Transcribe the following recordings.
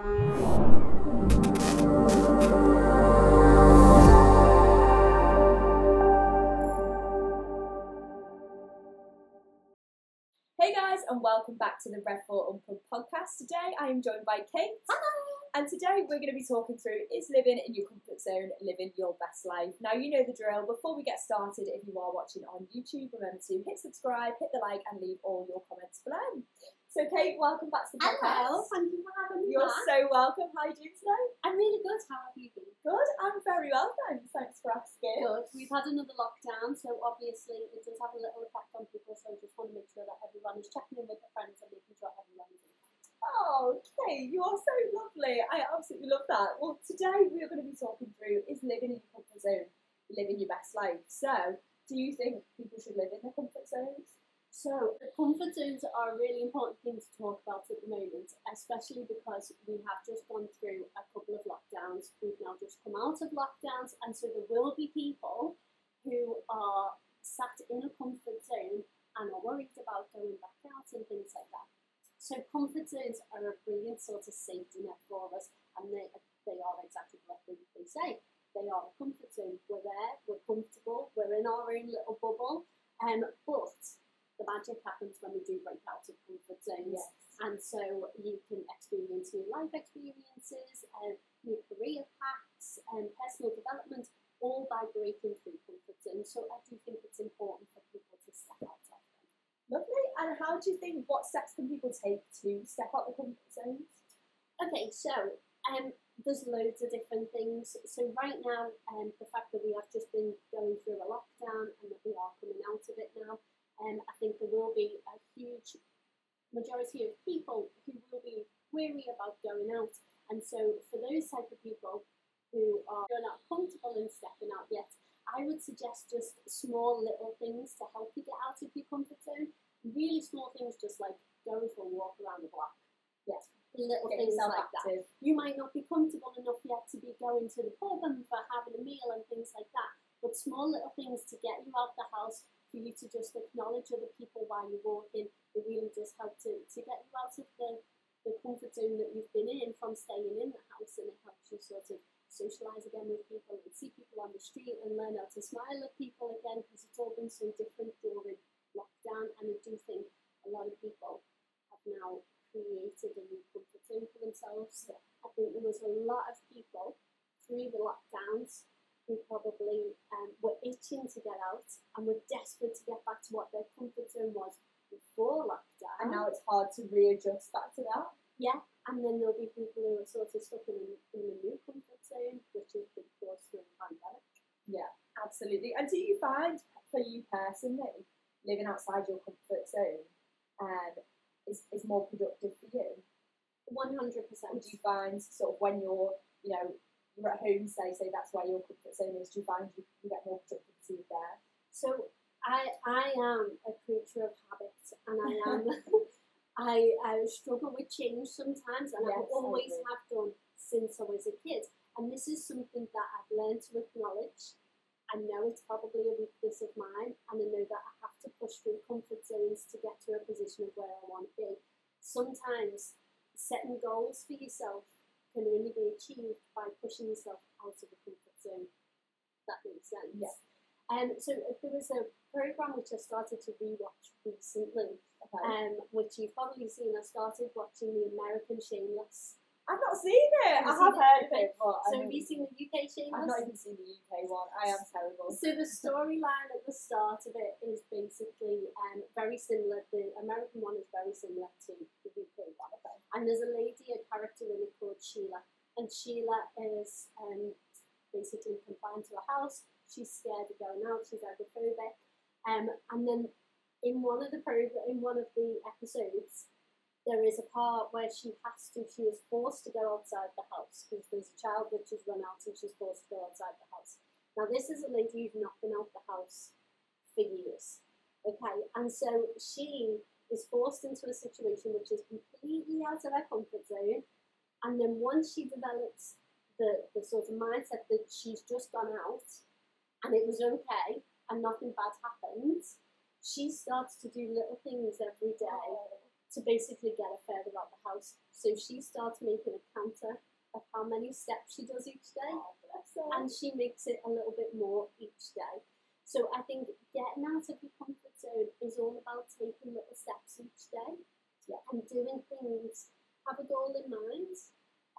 Hey guys, and welcome back to the Red Fort Unplugged podcast. Today I am joined by Kate. And today we're going to be talking through is living in your comfort zone, living your best life. Now, you know the drill. Before we get started, if you are watching on YouTube, remember to hit subscribe, hit the like, and leave all your comments below. So, Kate, welcome back to the podcast. Hello, thank you for having me You're back. so welcome. How are you doing today? I'm really good. How have you been? Good. I'm very well, thanks. Thanks for asking. Good. We've had another lockdown, so obviously it does have a little effect on people. So I just want to make sure that everyone is checking in with their friends and making sure everyone is okay. Oh, Kate, you are so lovely. I absolutely love that. Well, today we are going to be talking through is living in your comfort zone, living your best life. So, do you think people should live in their? So comfort zones are a really important thing to talk about at the moment, especially because we have just gone through a couple of lockdowns. We've now just come out of lockdowns, and so there will be people who are sat in a comfort zone and are worried about going back out and things like that. So comfort zones are a brilliant sort of safety net for us, and they they are exactly what they, they say. They are a comfort zone. We're there, we're comfortable, we're in our own little bubble, um, but the magic happens when we do break out of comfort zones. Yes. And so you can experience new life experiences, um, new career and personal development, all by breaking through comfort zones. So I do think it's important for people to step out of them. Lovely. And how do you think, what steps can people take to step out the comfort zones? Okay, so um, there's loads of different things. So right now, um, the fact that we have just been going through a lockdown and that we are coming out of it now, um, I think there will be a huge majority of people who will be weary about going out. And so for those type of people who are not comfortable in stepping out yet, I would suggest just small little things to help you get out of your comfort zone. Really small things, just like going for a walk around the block. Yes. Little Get things like that you might not be comfortable enough yet to be going to the pub and for having a meal and things like that. But small little things to get you out of the house, for you to just acknowledge other people while you're walking, it really does help to, to get you out of the, the comfort zone that you've been in from staying in the house and it helps you sort of socialise again with people and see people on the street and learn how to smile at people again because it's all been so different during lockdown and I do think a lot of people have now created a new comfort zone for themselves. I think there was a lot of people through the lockdowns who probably um, were itching to get out and were desperate to get back to what their comfort zone was before lockdown. And now it's hard to readjust back to that. yeah, and then there'll be people who are sort of stuck in, in the new comfort zone, which has been forced through the pandemic. Yeah, absolutely. And do you find, for you personally, living outside your comfort zone um, is, is more productive for you? 100%. Or do you find sort of when you're, you know, you're at home, say, say that's where your comfort zone is, do you find you, you get more productivity there? So I I am a creature of habit, and I am I I struggle with change sometimes, and I Yes, I always agree. have done since I was a kid. And this is something that I've learned to acknowledge. I know it's probably a weakness of mine, and I know that I have to push through comfort zones to get to a position of where I want to be. Sometimes setting goals for yourself can only be achieved by pushing yourself out of the comfort zone. That makes sense. Yeah. Um, so uh, there was a program which I started to rewatch recently, Okay. um, which you've probably seen. I started watching the American Shameless. I've not seen it. I Have you have seen heard of it, but So have you seen the UK I've Shameless? not even seen the UK one. I am terrible. So the storyline at the start of it is basically um, very similar. The American one is very similar to the UK one. And there's a lady, a character in it called Sheila, and Sheila is um, basically confined to a house. She's scared of going out. She's agoraphobic. Um, and then in one of the program, in one of the episodes, there is a part where she has to, she is forced to go outside the house because there's a child which has run out and she's forced to go outside the house. Now, this is a lady who's not been out the house for years. Okay, and so she is forced into a situation which is completely out of her comfort zone. And then once she develops the, the sort of mindset that she's just gone out and it was okay and nothing bad happened, she starts to do little things every day to basically get her further out the house. So she starts making a counter of how many steps she does each day, Oh, and she makes it a little bit more each day. So I think getting out of your comfort zone is all about taking little steps each day Yeah. and doing things, have a goal in mind,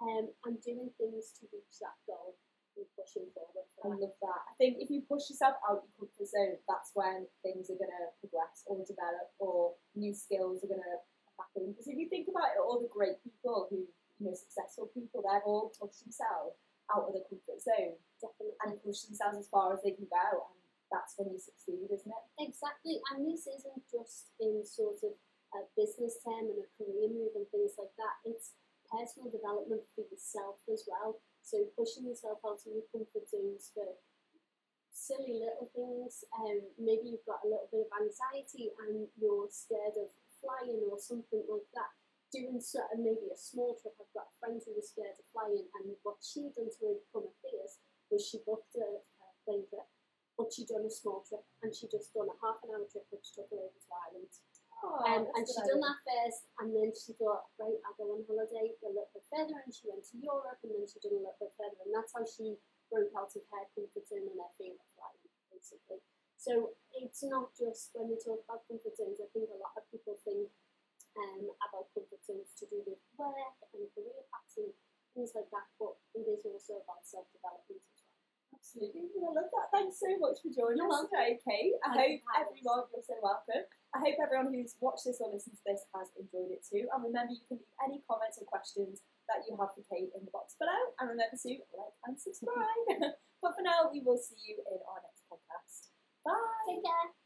um, and doing things to reach that goal and pushing forward. I love that. I think if you push yourself out your comfort zone, that's when things are going to progress or develop or new skills are going to happen. Because if you think about it, all the great people who, you know, successful people, they've all pushed themselves out of the comfort zone Definitely. and pushed themselves as far as they can go. And that's when you succeed, isn't it? Exactly, and this isn't just in sort of a business term and a career move and things like that. It's personal development for yourself as well. So pushing yourself out of your comfort zones for silly little things. Um, maybe you've got a little bit of anxiety and you're scared of flying or something like that. Doing of maybe a small trip. I've got a friend who was scared of flying, and what she done to overcome her fears was she booked a, a plane trip but she done a small trip and she just done a half an hour trip which took her over to Ireland. Oh, Um, and she done that first and then she thought, right, I'll go on holiday a little bit further and she went to Europe and then she done a little bit further and that's how she broke out of her comfort zone and her fear of flying, basically. So it's not just when we talk about comfort zones, I think a lot of people think um, about comfort zones to do with work and career paths and things like that, but it is also about self development as well. Absolutely. I love that. Thanks so much for joining us today, Kate. I Thank hope you for having us. everyone, you're so welcome. I hope everyone who's watched this or listened to this has enjoyed it too. And remember, you can leave any comments or questions that you have for Kate in the box below. And remember to like and subscribe. but for now, we will see you in our next podcast. Bye. Take care.